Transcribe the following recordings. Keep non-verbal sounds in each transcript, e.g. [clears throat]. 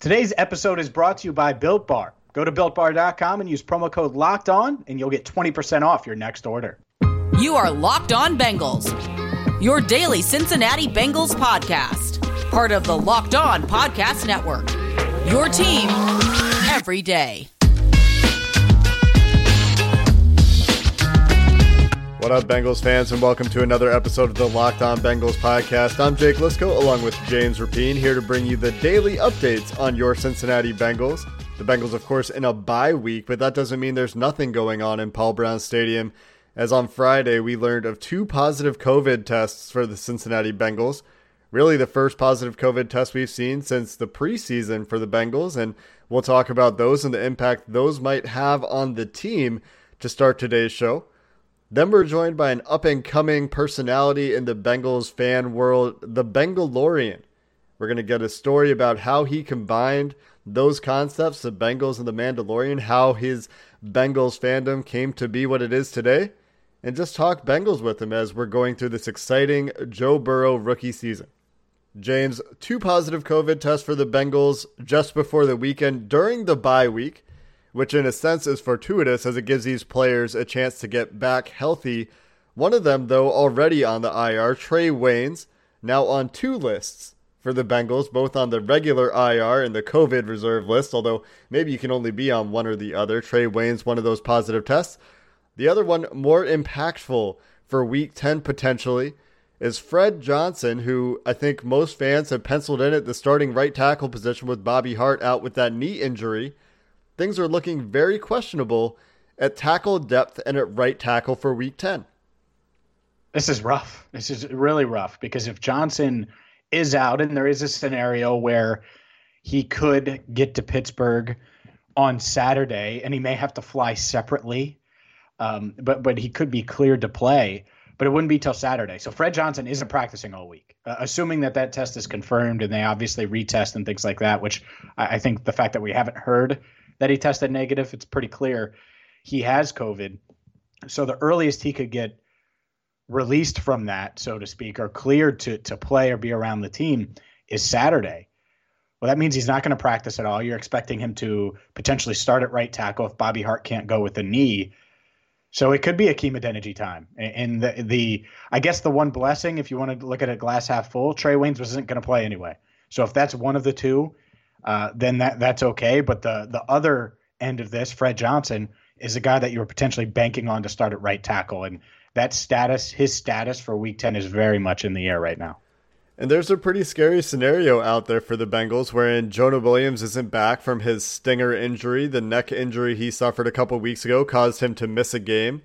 Today's episode is brought to you by Built Bar. Go to builtbar.com and use promo code locked on, and you'll get 20% off your next order. You are Locked On Bengals, your daily Cincinnati Bengals podcast, part of the Locked On Podcast Network. Your team every day. What up, Bengals fans, and welcome to another episode of the Locked On Bengals podcast. I'm Jake Liscow, along with James Rapien, here to bring you the daily updates on your Cincinnati Bengals. The Bengals, of course, in a bye week, but that doesn't mean there's nothing going on in Paul Brown Stadium. As on Friday, we learned of two positive COVID tests for the Cincinnati Bengals. Really, the first positive COVID test we've seen since the preseason for the Bengals, and we'll talk about those and the impact those might have on the team to start today's show. Then we're joined by an up and coming personality in the Bengals fan world, the Bengalorian. We're going to get a story about how he combined those concepts, the Bengals and the Mandalorian, how his Bengals fandom came to be what it is today, and just talk Bengals with him as we're going through this exciting Joe Burrow rookie season. James, two positive COVID tests for the Bengals just before the weekend during the bye week which in a sense is fortuitous as it gives these players a chance to get back healthy. One of them, though, already on the IR, Trae Waynes, now on two lists for the Bengals, both on the regular IR and the COVID reserve list, although maybe you can only be on one or the other. Trae Waynes, one of those positive tests. The other one, more impactful for week 10 potentially, is Fred Johnson, who I think most fans have penciled in at the starting right tackle position with Bobby Hart out with that knee injury things are looking very questionable at tackle depth and at right tackle for week 10. This is rough. This is really rough because if Johnson is out and there is a scenario where he could get to Pittsburgh on Saturday and he may have to fly separately, um, but but he could be cleared to play. But it wouldn't be till Saturday. So Fred Johnson isn't practicing all week, uh, assuming that that test is confirmed and they obviously retest and things like that. Which I, I think the fact that we haven't heard that he tested negative. It's pretty clear he has COVID. So the earliest he could get released from that, so to speak, or cleared to to play or be around the team is Saturday. Well, that means he's not going to practice at all. You're expecting him to potentially start at right tackle if Bobby Hart can't go with the knee. So it could be Hakeem Adeniji time. And the, the I guess the one blessing, if you want to look at a glass half full, Trae Waynes wasn't going to play anyway. So if that's one of the two, uh, then that that's okay. But the the other end of this, Fred Johnson, is a guy that you're potentially banking on to start at right tackle, and that status, his status for Week Ten, is very much in the air right now. And there's a pretty scary scenario out there for the Bengals wherein Jonah Williams isn't back from his stinger injury. The neck injury he suffered a couple weeks ago caused him to miss a game.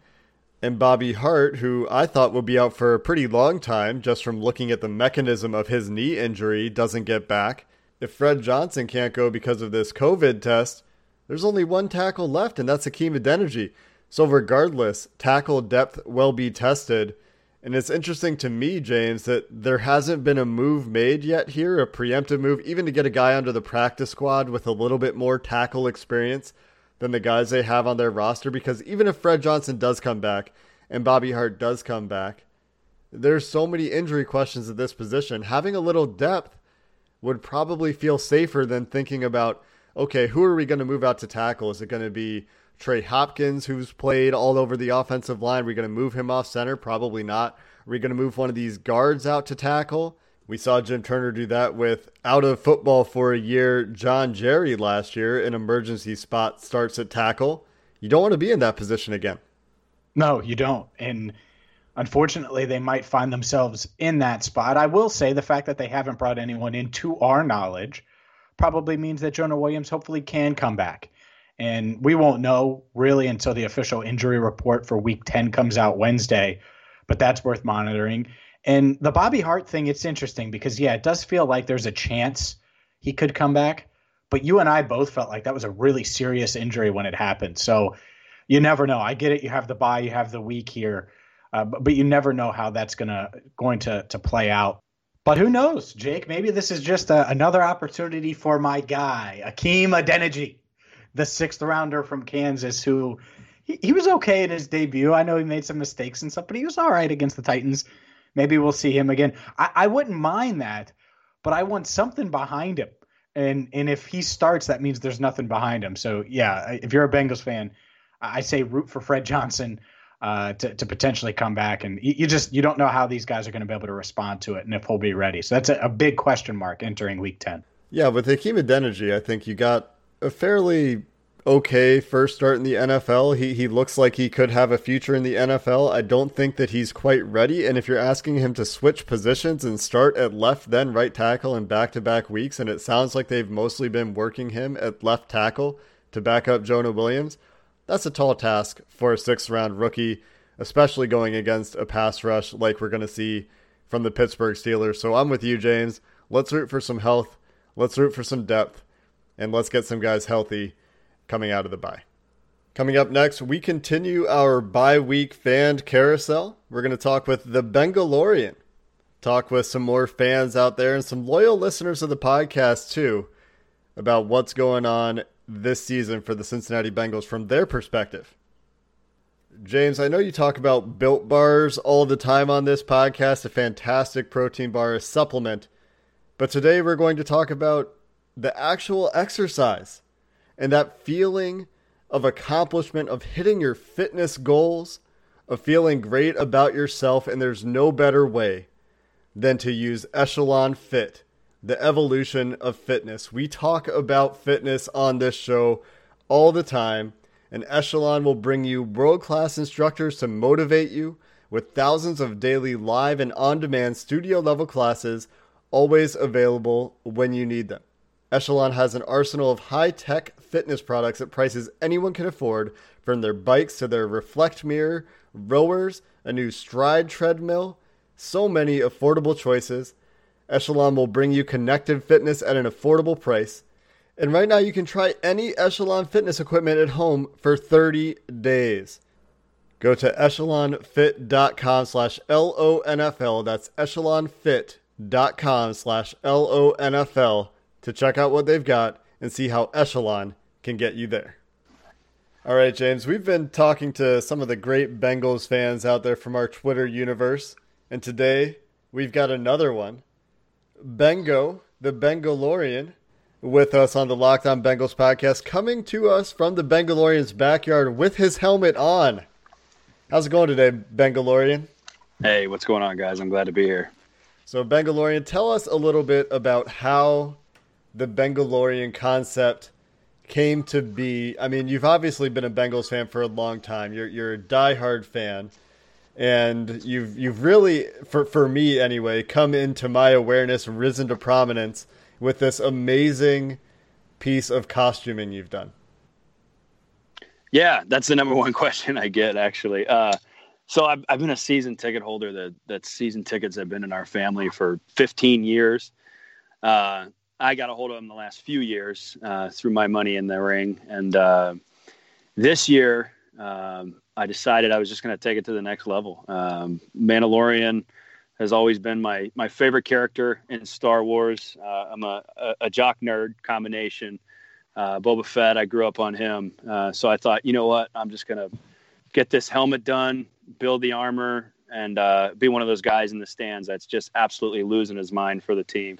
And Bobby Hart, who I thought would be out for a pretty long time just from looking at the mechanism of his knee injury, doesn't get back if Fred Johnson can't go because of this COVID test, there's only one tackle left, and that's Hakeem Adeniji. So regardless, tackle depth will be tested. And it's interesting to me, James, that there hasn't been a move made yet here, a preemptive move, even to get a guy under the practice squad with a little bit more tackle experience than the guys they have on their roster. Because even if Fred Johnson does come back and Bobby Hart does come back, there's so many injury questions at this position. Having a little depth would probably feel safer than thinking about, okay, who are we going to move out to tackle? Is it going to be Trey Hopkins, who's played all over the offensive line? Are we going to move him off center? Probably not. Are we going to move one of these guards out to tackle? We saw Jim Turner do that with out of football for a year, John Jerry last year. An emergency spot starts at tackle. You don't want to be in that position again. No, you don't. And unfortunately, they might find themselves in that spot. I will say the fact that they haven't brought anyone in, to our knowledge, probably means that Jonah Williams hopefully can come back. And we won't know really until the official injury report for week 10 comes out Wednesday, but that's worth monitoring. And the Bobby Hart thing, it's interesting because, yeah, it does feel like there's a chance he could come back. But you and I both felt like that was a really serious injury when it happened. So you never know. I get it. You have the bye, you have the week here. Uh, but, but you never know how that's gonna going to to play out. But who knows, Jake? Maybe this is just a, another opportunity for my guy, Hakeem Adeniji, the sixth rounder from Kansas, who he, he was okay in his debut. I know he made some mistakes and stuff, but he was all right against the Titans. Maybe we'll see him again. I, I wouldn't mind that, but I want something behind him. and and if he starts, that means there's nothing behind him. So yeah, if you're a Bengals fan, I say root for Fred Johnson uh, to to potentially come back, and you, just you don't know how these guys are going to be able to respond to it, and if he'll be ready. So that's a, a big question mark entering Week Ten. Yeah, with Hakeem Adeniji, I think you got a fairly okay first start in the NFL. He he looks like he could have a future in the NFL. I don't think that he's quite ready. And if you're asking him to switch positions and start at left then right tackle in back to back weeks, and it sounds like they've mostly been working him at left tackle to back up Jonah Williams, that's a tall task for a sixth round rookie, especially going against a pass rush like we're gonna see from the Pittsburgh Steelers. So I'm with you, James. Let's root for some health. Let's root for some depth. And let's get some guys healthy coming out of the bye. Coming up next, we continue our bye week fan carousel. We're going to talk with the Bengalorian, talk with some more fans out there and some loyal listeners of the podcast too about what's going on this season for the Cincinnati Bengals from their perspective. James, I know you talk about built bars all the time on this podcast, a fantastic protein bar, a supplement. But today we're going to talk about the actual exercise and that feeling of accomplishment of hitting your fitness goals, of feeling great about yourself. And there's no better way than to use Echelon Fit, the evolution of fitness. We talk about fitness on this show all the time, and Echelon will bring you world class instructors to motivate you with thousands of daily live and on demand studio level classes always available when you need them. Echelon has an arsenal of high tech fitness products at prices anyone can afford, from their bikes to their reflect mirror, rowers, a new stride treadmill, so many affordable choices. Echelon will bring you connected fitness at an affordable price. And right now you can try any Echelon fitness equipment at home for 30 days. Go to echelonfit.com slash L-O-N-F-L. That's echelonfit.com slash L-O-N-F-L to check out what they've got and see how Echelon can get you there. All right, James, we've been talking to some of the great Bengals fans out there from our Twitter universe, and today we've got another one. Bengo, the Bengalorian, with us on the Locked On Bengals podcast, coming to us from the Bengalorian's backyard with his helmet on. How's it going today, Bengalorian? Hey, what's going on, guys? I'm glad to be here. So, Bengalorian, tell us a little bit about how the Bengalorian concept came to be. I mean, you've obviously been a Bengals fan for a long time. You're you're a diehard fan, and you've you've really, for for me anyway, come into my awareness, risen to prominence with this amazing piece of costuming you've done. Yeah, that's the number one [laughs] question I get actually. Uh, so I've, I've been a season ticket holder. That that season tickets have been in our family for 15 years. Uh, I got a hold of them the last few years uh, through my money in the ring, and uh, this year um, I decided I was just going to take it to the next level. Um, Mandalorian has always been my my favorite character in Star Wars. Uh, I'm a, a, a, jock nerd combination. Uh, Boba Fett, I grew up on him, uh, so I thought, you know what, I'm just going to get this helmet done, build the armor, and uh, be one of those guys in the stands that's just absolutely losing his mind for the team.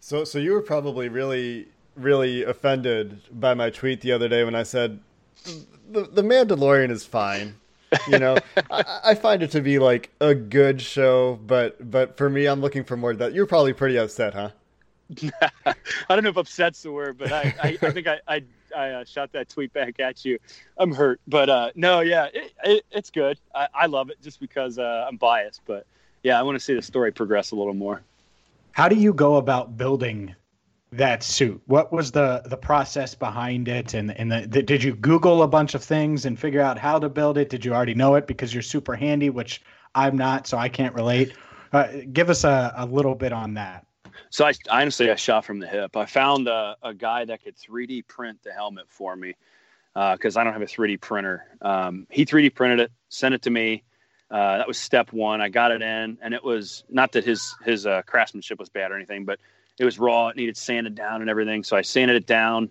So, so you were probably really, really offended by my tweet the other day when I said the the Mandalorian is fine. You know, [laughs] I, I, find it to be like a good show, but but for me, I'm looking for more. That you're probably pretty upset, huh? [laughs] I don't know if upset's the word, but I I, I think I I, I uh, shot that tweet back at you. I'm hurt, but uh, no, yeah, it, it, it's good. I, I love it just because uh, I'm biased, but yeah, I want to see the story progress a little more. How do you go about building that suit? What was the the process behind it? And and the, the, did you Google a bunch of things and figure out how to build it? Did you already know it because you're super handy, which I'm not, so I can't relate. Uh, give us a, a little bit on that. So I honestly I shot from the hip. I found a, a guy that could 3D print the helmet for me because uh, I don't have a 3D printer. Um, he 3D printed it, sent it to me. Uh, that was step one. I got it in, and it was not that his his uh, craftsmanship was bad or anything, but it was raw. It needed sanded down and everything. So I sanded it down,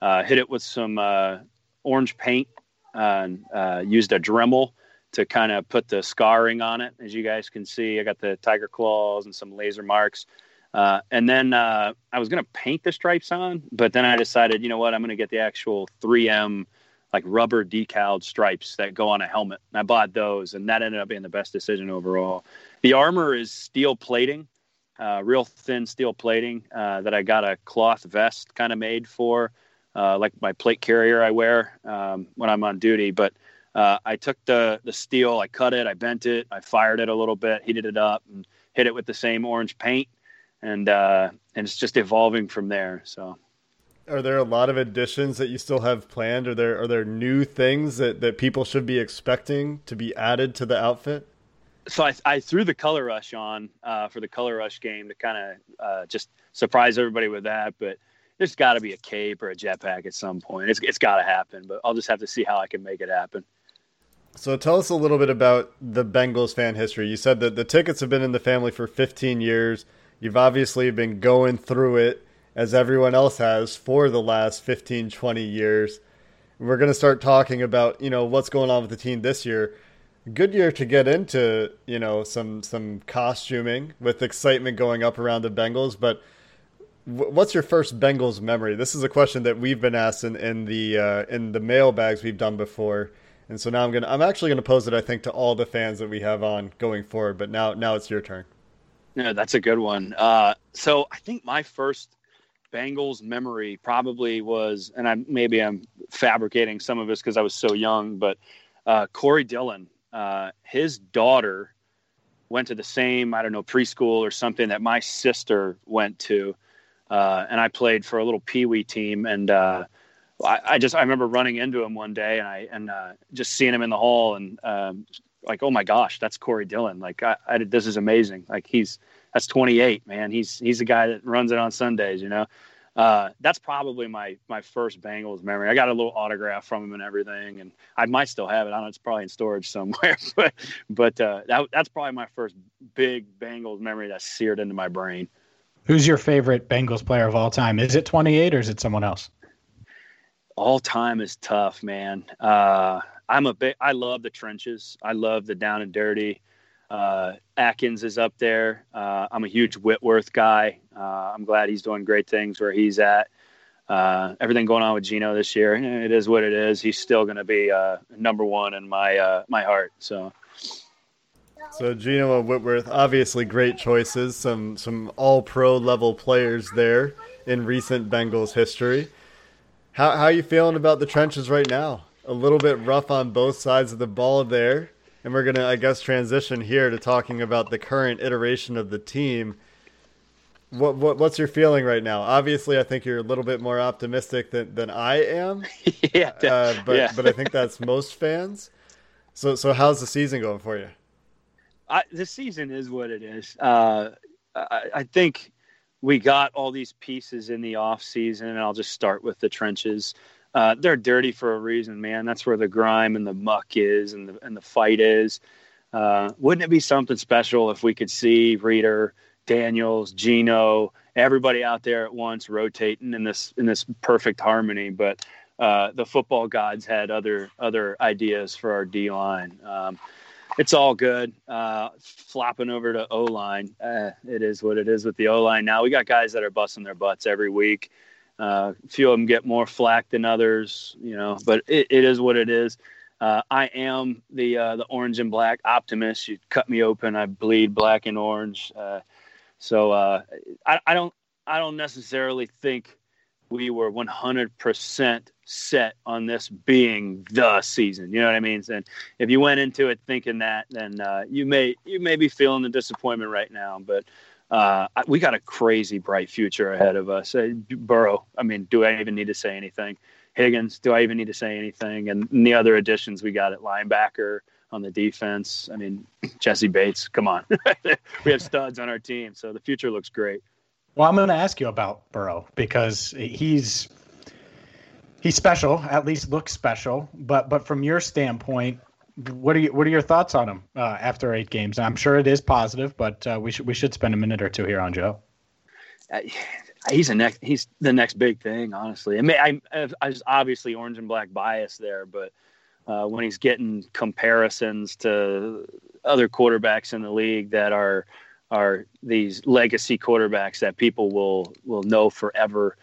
uh, hit it with some uh, orange paint, and uh, used a Dremel to kind of put the scarring on it. As you guys can see, I got the tiger claws and some laser marks. Uh, and then uh, I was going to paint the stripes on, but then I decided, you know what, I'm going to get the actual 3M like rubber decaled stripes that go on a helmet. And I bought those, and that ended up being the best decision overall. The armor is steel plating, uh, real thin steel plating uh, that I got a cloth vest kind of made for, uh, like my plate carrier I wear um, when I'm on duty. But uh, I took the the steel, I cut it, I bent it, I fired it a little bit, heated it up, and hit it with the same orange paint, and uh, and it's just evolving from there. So. Are there a lot of additions that you still have planned? Are there are there new things that, that people should be expecting to be added to the outfit? So I, I, threw the color rush on uh, for the color rush game to kind of uh, just surprise everybody with that. But there's got to be a cape or a jetpack at some point. It's, it's got to happen, but I'll just have to see how I can make it happen. So tell us a little bit about the Bengals fan history. You said that the tickets have been in the family for 15 years. You've obviously been going through it as everyone else has for the last 15, 20 years. We're going to start talking about, you know, what's going on with the team this year good year to get into you know some some costuming with excitement going up around the Bengals. But what's your first Bengals memory? This is a question that we've been asked in, in the uh, in the mailbags we've done before, and so now I'm gonna I'm actually gonna pose it I think to all the fans that we have on going forward. But now now it's your turn. Yeah, that's a good one. Uh, so I think my first Bengals memory probably was, and I maybe I'm fabricating some of this because I was so young, but uh, Corey Dillon uh, his daughter went to the same, I don't know, preschool or something that my sister went to. Uh, and I played for a little pee wee team. And uh, I, I, just, I remember running into him one day and I, and uh, just seeing him in the hall and um, like, oh my gosh, that's Corey Dillon. Like, I, I this is amazing. Like, he's, that's 28, man. He's, he's the guy that runs it on Sundays, you know? Uh, that's probably my my first Bengals memory. I got a little autograph from him and everything, and I might still have it. I don't know; it's probably in storage somewhere. [laughs] but but uh, that that's probably my first big Bengals memory that's seared into my brain. Who's your favorite Bengals player of all time? Is it 28 or is it someone else? All time is tough, man. Uh, I'm a big. I love the trenches. I love the down and dirty. Uh, Atkins is up there. Uh, I'm a huge Whitworth guy. Uh, I'm glad he's doing great things where he's at. Uh, everything going on with Geno this year, it is what it is. He's still going to be uh, number one in my uh, my heart. So. So Geno and Whitworth, obviously great choices. Some some All Pro level players there in recent Bengals history. How how are you feeling about the trenches right now? A little bit rough on both sides of the ball there and we're gonna, I guess, transition here to talking about the current iteration of the team. What, what what's your feeling right now? Obviously, I think you're a little bit more optimistic than, than I am. [laughs] yeah, uh, but yeah. but I think that's most fans. So so how's the season going for you? I, the season is what it is. Uh, I, I, think we got all these pieces in the off season, and I'll just start with the trenches uh, they're dirty for a reason, man. That's where the grime and the muck is, and the and the fight is. Uh, wouldn't it be something special if we could see Reader, Daniels, Geno, everybody out there at once rotating in this in this perfect harmony? But uh, the football gods had other other ideas for our D line. Um, it's all good. Uh, flopping over to O line, uh, it is what it is with the O line. Now we got guys that are busting their butts every week. Uh, a few of them get more flack than others, you know, but it, it is what it is. Uh, I am the uh, the orange and black optimist. You cut me open, I bleed black and orange. Uh, so uh, I, I don't I don't necessarily think we were 100% set on this being the season. You know what I mean? And if you went into it thinking that, then uh, you may you may be feeling the disappointment right now. But uh, we got a crazy bright future ahead of us. Uh, Burrow, I mean, do I even need to say anything? Higgins, do I even need to say anything? And, and the other additions we got at linebacker on the defense. I mean, [clears throat] Jessie Bates, come on. [laughs] we have studs on our team, so the future looks great. Well, I'm going to ask you about Burrow because he's he's special, at least looks special. But but from your standpoint, what are you, what are your thoughts on him uh, after eight games? I'm sure it is positive, but uh, we should we should spend a minute or two here on Joe. Uh, he's a next he's the next big thing, honestly. I mean, I, I obviously orange and black bias there, but uh, when he's getting comparisons to other quarterbacks in the league that are are these legacy quarterbacks that people will will know forever.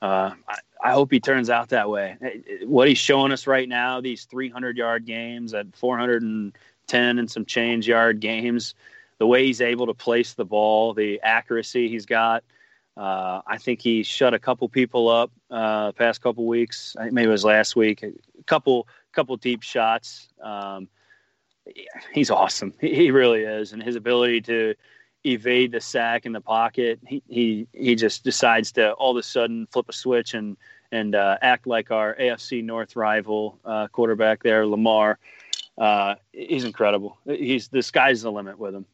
Uh, I, I, hope he turns out that way. What he's showing us right now, these 300 yard games at 410 and some change yard games, the way he's able to place the ball, the accuracy he's got. Uh, I think he shut a couple people up uh, past couple weeks. Maybe it was last week. A couple couple deep shots. Um, he's awesome. He, really is, and his ability to evade the sack in the pocket. He he he just decides to all of a sudden flip a switch and and uh, act like our AFC North rival uh, quarterback there, Lamar. Uh, he's incredible. He's the sky's the limit with him.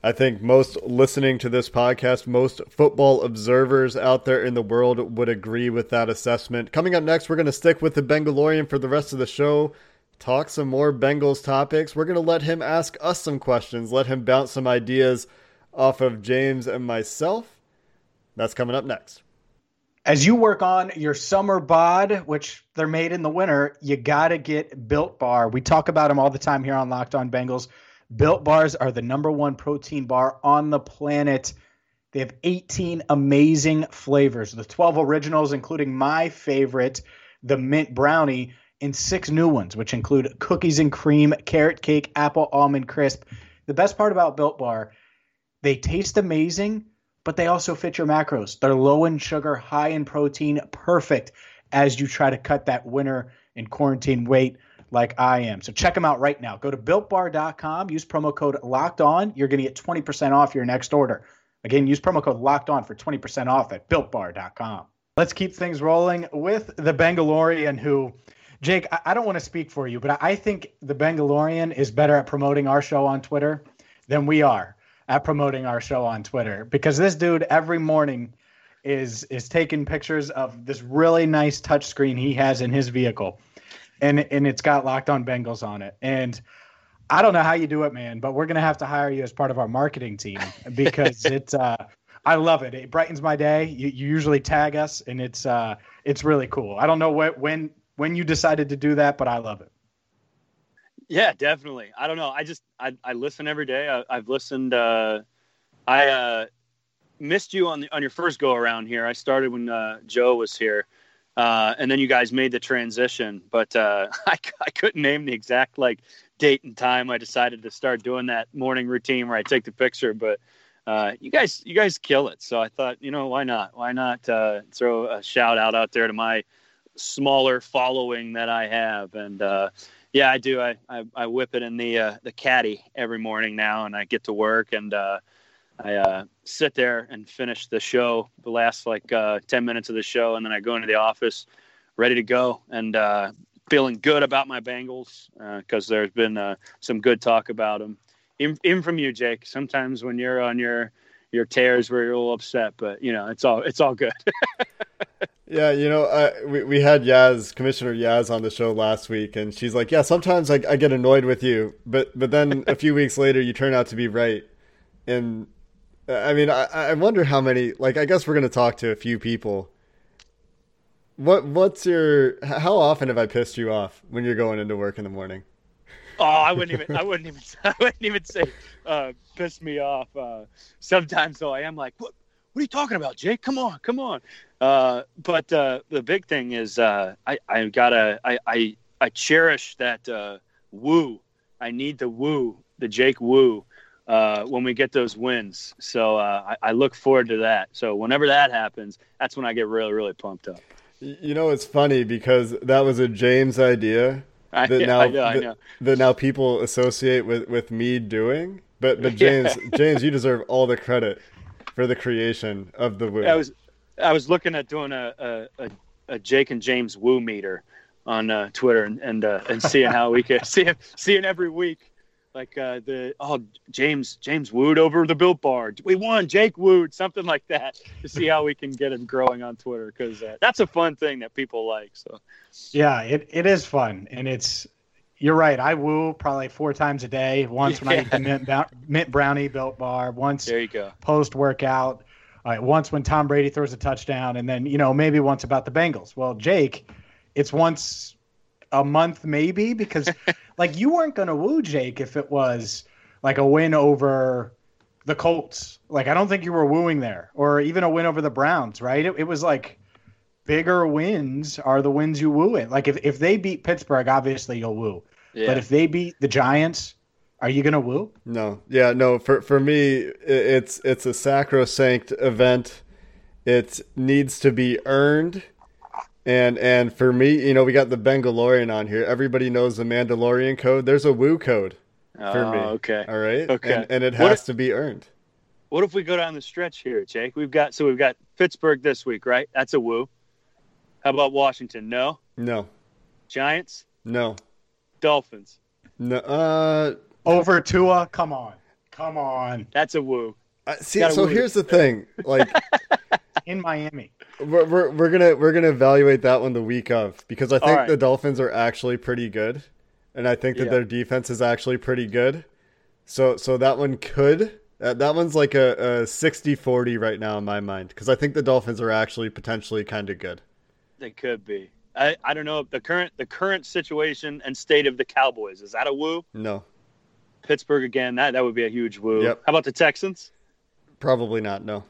I think most listening to this podcast, most football observers out there in the world would agree with that assessment. Coming up next, we're going to stick with the Bengalorian for the rest of the show talk some more Bengals topics. We're going to let him ask us some questions, let him bounce some ideas off of James and myself. That's coming up next. As you work on your summer bod, which they're made in the winter, you got to get Built Bar. We talk about them all the time here on Locked On Bengals. Built Bars are the number one protein bar on the planet. They have 18 amazing flavors. The 12 originals, including my favorite, the mint brownie, and six new ones, which include cookies and cream, carrot cake, apple almond crisp. The best part about Built Bar, they taste amazing, but they also fit your macros. They're low in sugar, high in protein, perfect as you try to cut that winter and quarantine weight like I am. So check them out right now. Go to builtbar.com, use promo code locked on. You're going to get 20% off your next order. Again, use promo code locked on for 20% off at builtbar.com. Let's keep things rolling with the Bengalorian who Jake, I, I don't want to speak for you, but I think the Bengalorian is better at promoting our show on Twitter than we are at promoting our show on Twitter because this dude every morning is is taking pictures of this really nice touchscreen he has in his vehicle, and and it's got locked on Bengals on it. And I don't know how you do it, man, but we're gonna have to hire you as part of our marketing team [laughs] because it's. Uh, I love it. It brightens my day. You, you usually tag us, and it's uh, it's really cool. I don't know what when when you decided to do that, but I love it. Yeah, definitely. I don't know. I just I, I listen every day. I, have listened. Uh, I uh, missed you on the on your first go around here. I started when uh, Joe was here, uh, and then you guys made the transition. But uh, [laughs] I I couldn't name the exact like date and time I decided to start doing that morning routine where I take the picture. But uh, you guys you guys kill it. So I thought you know why not why not uh, throw a shout out out there to my smaller following that I have. And uh, yeah, I do. I, I, I, whip it in the uh, the caddy every morning now, and I get to work and uh, I uh, sit there and finish the show, the last like uh, ten minutes of the show, and then I go into the office, ready to go, and uh, feeling good about my Bengals because there's been some good talk about them. Even, from you, Jake. Sometimes when you're on your your tears where you're a little upset, but you know it's all it's all good. [laughs] Yeah, you know, we we had Yaz, Commissioner Yaz, on the show last week, and she's like, "Yeah, sometimes I, I get annoyed with you, but but then a few weeks later, you turn out to be right." And I mean, I, I wonder how many. Like, I guess we're gonna talk to a few people. What what's your? How often have I pissed you off when you're going into work in the morning? Oh, I wouldn't even. I wouldn't even. [laughs] I wouldn't even say uh, piss me off. Uh, sometimes though, I am like, what? What are you talking about, Jake? Come on, come on. Uh, but uh, the big thing is, uh, I I gotta I I, I cherish that uh, woo. I need the woo, the Jake woo, uh, when we get those wins. So uh, I, I look forward to that. So whenever that happens, that's when I get really really pumped up. You know, it's funny because that was a James idea that I, now I know, that, that, now people associate with, with me doing. But but [laughs] James yeah. James, you deserve all the credit for the creation of the woo. I was I was looking at doing a a, a Jake and James woo meter on uh, Twitter and and, uh, and seeing how we can [laughs] see seeing every week like uh, the oh James James wooed over the Built Bar. We won. Jake wooed something like that to see how we can get him growing on Twitter because uh, that's a fun thing that people like. So yeah, it, it is fun and it's you're right. I woo probably four times a day. Once when I eat the mint, mint brownie Built Bar. Once there you go post workout right, uh, once when Tom Brady throws a touchdown, and then you know maybe once about the Bengals. Well, Jake, it's once a month maybe because [laughs] like you weren't gonna woo Jake if it was like a win over the Colts. Like I don't think you were wooing there, or even a win over the Browns, right? It, it was like bigger wins are the wins you woo it. Like if, if they beat Pittsburgh, obviously you'll woo. Yeah. But if they beat the Giants, are you gonna woo? No, yeah, no. For for me, it's it's a sacrosanct event. It needs to be earned, and and for me, you know, we got the Bengalorian on here. Everybody knows the Mandalorian code. There's a woo code for Oh, me. okay. all right, Okay. and, and it has if- to be earned. What if we go down the stretch here, Jake? We've got so we've got Pittsburgh this week, right? That's a woo. How about Washington? No. No, Giants, no, Dolphins. no. Uh, Over Tua? Come on, come on. That's a woo. I- see, so woo. here's the thing. Like, [laughs] In Miami, we're, we're we're gonna we're gonna evaluate that one the week of because I think right. the Dolphins are actually pretty good, and I think that Yeah. their defense is actually pretty good. So so that one could uh, that one's like a, a 60-40 right now in my mind because I think the Dolphins are actually potentially kind of good. They could be. I, I don't know the current the current situation and state of the Cowboys. Is that a woo? No, Pittsburgh again. That that would be a huge woo. Yep. How about the Texans? probably not. No.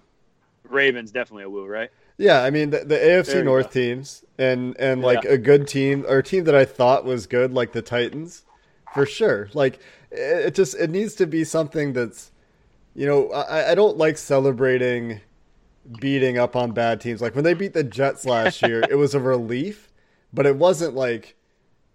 Ravens definitely a woo, right? Yeah, I mean the, the AFC North go. teams and and like Yeah. a good team or a team that I thought was good, like the Titans, for sure. Like it, it just it needs to be something that's, you know, I, I don't like celebrating beating up on bad teams. Like when they beat the Jets last year, it was a relief, but it wasn't like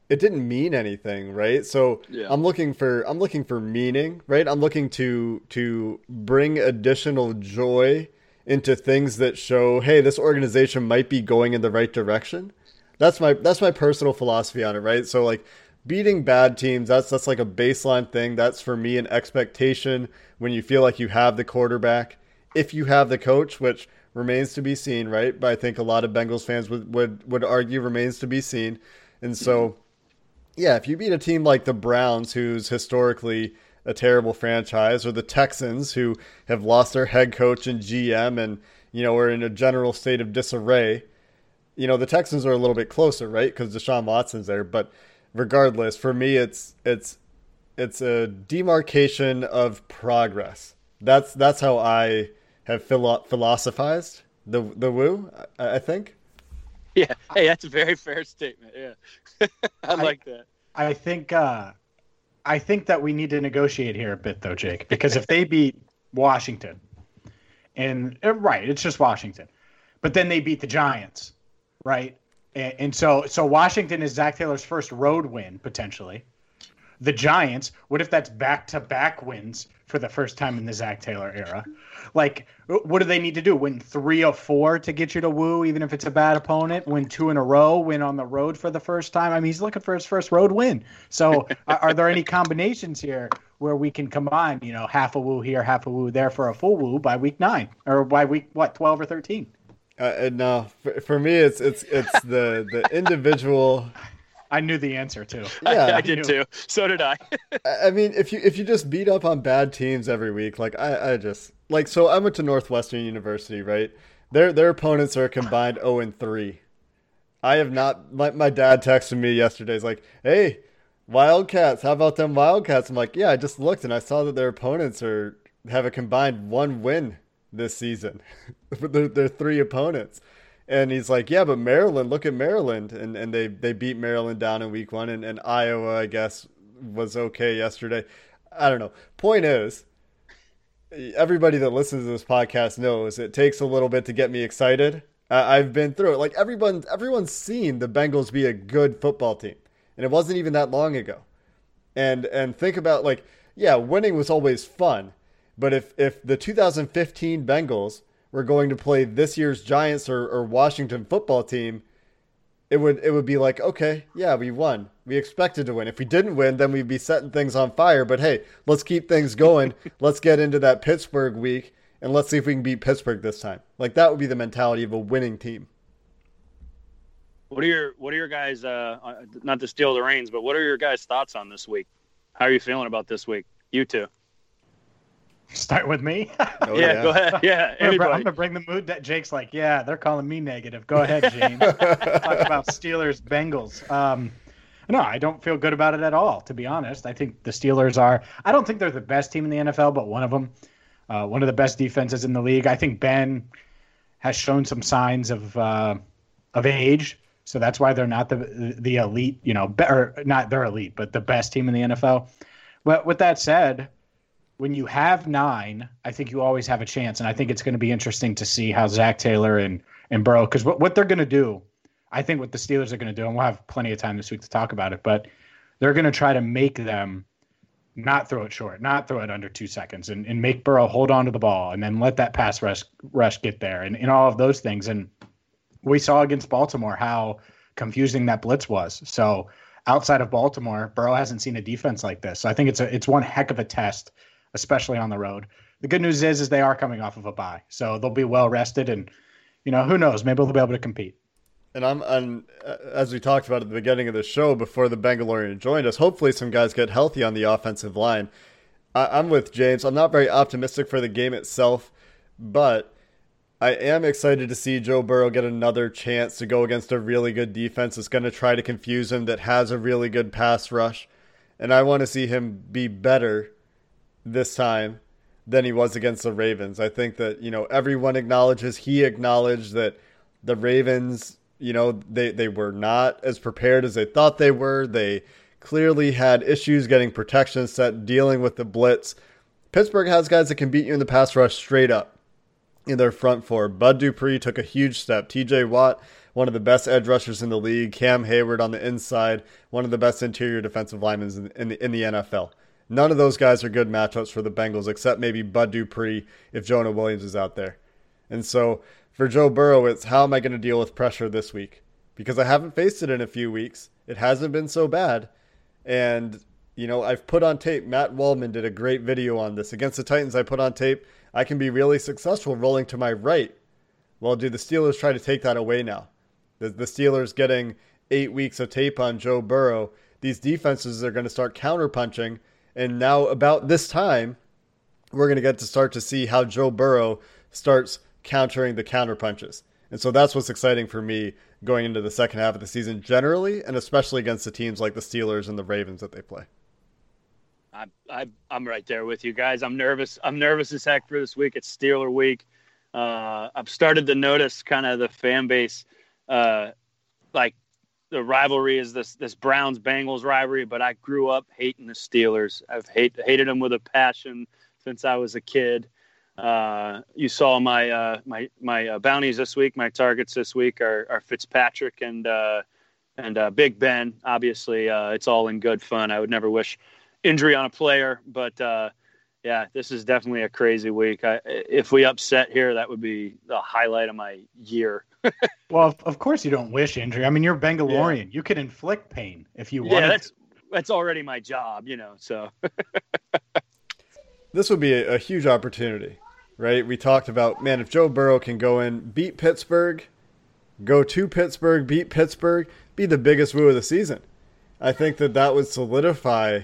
it didn't mean anything, right? So Yeah. I'm looking for I'm looking for meaning, right? I'm looking to to bring additional joy into things that show, hey, this organization might be going in the right direction. That's my that's my personal philosophy on it, right? So like beating bad teams, that's that's like a baseline thing. That's for me an expectation when you feel like you have the quarterback, if you have the coach, which remains to be seen, right? But I think a lot of Bengals fans would would, would argue remains to be seen. And so yeah, if you beat a team like the Browns, who's historically a terrible franchise, or the Texans, who have lost their head coach and GM and, you know, are in a general state of disarray, you know, the Texans are a little bit closer, right? Because Deshaun Watson's there. But regardless, for me, it's it's it's a demarcation of progress. That's that's how I have philo- philosophized the the woo. I, I think. Yeah. Hey, that's a very fair statement. Yeah. [laughs] I like that. I think uh, I think that we need to negotiate here a bit, though, Jake, because if they [laughs] beat Washington, and uh, right, it's just Washington, but then they beat the Giants, right, and, and so so Washington is Zac Taylor's first road win potentially. The Giants, what if that's back to back wins for the first time in the Zac Taylor era? Like, what do they need to do? Win three of four to get you to woo, even if it's a bad opponent? Win two in a row? Win on the road for the first time? I mean, he's looking for his first road win. So, [laughs] are, there any combinations here where we can combine, you know, half a woo here, half a woo there for a full woo by week nine or by week, what, 12 or 13? Uh, and no, for, for me, it's it's it's the the individual. I knew the answer too. [laughs] Yeah. I, I did too. So did I. [laughs] I I mean, if you if you just beat up on bad teams every week, like I, I just like so I went to Northwestern University, right? Their their opponents are combined zero and three. I have not. My my dad texted me yesterday. He's like, "Hey, Wildcats, how about them Wildcats?" I'm like, "Yeah, I just looked and I saw that their opponents are have a combined one win this season. [laughs] they're, they're three opponents." And he's like, yeah, but Maryland, look at Maryland. And, and they, they beat Maryland down in week one. And, and Iowa, I guess, was okay yesterday. I don't know. Point is, everybody that listens to this podcast knows it takes a little bit to get me excited. I've been through it. Like everyone, everyone's seen the Bengals be a good football team. And it wasn't even that long ago. And, and think about like, yeah, winning was always fun. But if, if the 2015 Bengals were going to play this year's Giants or, or Washington football team, it would it would be like, okay, yeah, we won. We expected to win. If we didn't win, then we'd be setting things on fire. But hey, let's keep things going. [laughs] let's get into that Pittsburgh week and let's see if we can beat Pittsburgh this time. Like that would be the mentality of a winning team. What are your What are your guys? Uh, uh, not to steal the reins, but what are your guys' thoughts on this week? How are you feeling about this week? You two. Start with me. [laughs] Oh, yeah, go ahead. Yeah, I'm gonna, I'm gonna bring the mood. That Jake's like, yeah, they're calling me negative. Go ahead, James. [laughs] Talk about Steelers Bengals. Um, no, I don't feel good about it at all. To be honest, I think the Steelers are. I don't think they're the best team in the NFL, but one of them. uh, one of the best defenses in the league. I think Ben has shown some signs of uh, of age, so that's why they're not the the elite. You know, be, or not they're elite, but the best team in the NFL. But with that said, when you have nine, I think you always have a chance, and I think it's going to be interesting to see how Zac Taylor and and Burrow, because what what they're going to do, I think what the Steelers are going to do, and we'll have plenty of time this week to talk about it, but they're going to try to make them not throw it short, not throw it under two seconds, and, and make Burrow hold on to the ball, and then let that pass rush rush get there, and, and all of those things. And we saw against Baltimore how confusing that blitz was. So outside of Baltimore, Burrow hasn't seen a defense like this. So I think it's a it's one heck of a test, especially on the road. The good news is is they are coming off of a bye, so they'll be well rested, and you know who knows, maybe they'll be able to compete. And I'm, uh, as we talked about at the beginning of the show before the Bengalorian joined us, hopefully some guys get healthy on the offensive line. I, I'm with James. I'm not very optimistic for the game itself, but I am excited to see Joe Burrow get another chance to go against a really good defense that's going to try to confuse him, that has a really good pass rush. And I want to see him be better this time than he was against the Ravens. I think that, you know, everyone acknowledges, he acknowledged that the Ravens you know, they, they were not as prepared as they thought they were. They clearly had issues getting protection set, dealing with the blitz. Pittsburgh has guys that can beat you in the pass rush straight up in their front four. Bud Dupree took a huge step. TJ Watt, one of the best edge rushers in the league. Cam Heyward on the inside, one of the best interior defensive linemen in, the, in the NFL. None of those guys are good matchups for the Bengals, except maybe Bud Dupree if Jonah Williams is out there. And so for Joe Burrow, it's how am I going to deal with pressure this week? Because I haven't faced it in a few weeks. It hasn't been so bad. And, you know, I've put on tape. Matt Waldman did a great video on this. Against the Titans, I put on tape. I can be really successful rolling to my right. Well, do the Steelers try to take that away now? The, the Steelers getting eight weeks of tape on Joe Burrow. These defenses are going to start counterpunching. And now, about this time, we're going to get to start to see how Joe Burrow starts countering the counter punches. And so that's what's exciting for me going into the second half of the season generally, and especially against the teams like the Steelers and the Ravens that they play. I, I, I'm right there with you guys. I'm nervous. I'm nervous as heck for this week. It's Steeler week. Uh, I've started to notice kind of the fan base, uh, like the rivalry is this this Browns Bengals rivalry. But I grew up hating the Steelers. I've hate, hated them with a passion since I was a kid. Uh, you saw my uh, my my uh, bounties this week. My targets this week are, are Fitzpatrick and uh, and uh, Big Ben. Obviously, uh, it's all in good fun. I would never wish injury on a player, but yeah, this is definitely a crazy week. I, if we upset here, that would be the highlight of my year. [laughs] well, of course you don't wish injury. I mean, you're Bengalorian. Yeah. You could inflict pain if you want. Yeah, that's to. that's already my job, you know. So. [laughs] this would be a, a, huge opportunity right? We talked about, man, if Joe Burrow can go in, beat Pittsburgh, go to Pittsburgh, beat Pittsburgh, be the biggest woo of the season. I think that that would solidify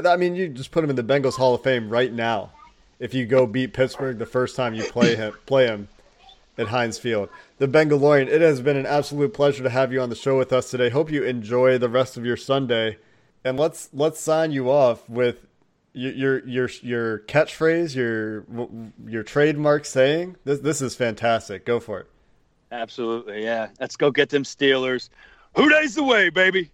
that. I mean, you just put him in the Bengals Hall of Fame right now. If you go beat Pittsburgh the first time you play him, play him at Heinz Field. The Bengalorian, it has been an absolute pleasure to have you on the show with us today. Hope you enjoy the rest of your Sunday, and let's let's sign you off with your your your catchphrase, your your trademark saying. This this is fantastic. Go for it. Absolutely, yeah. Let's go get them Steelers. Who days way, baby?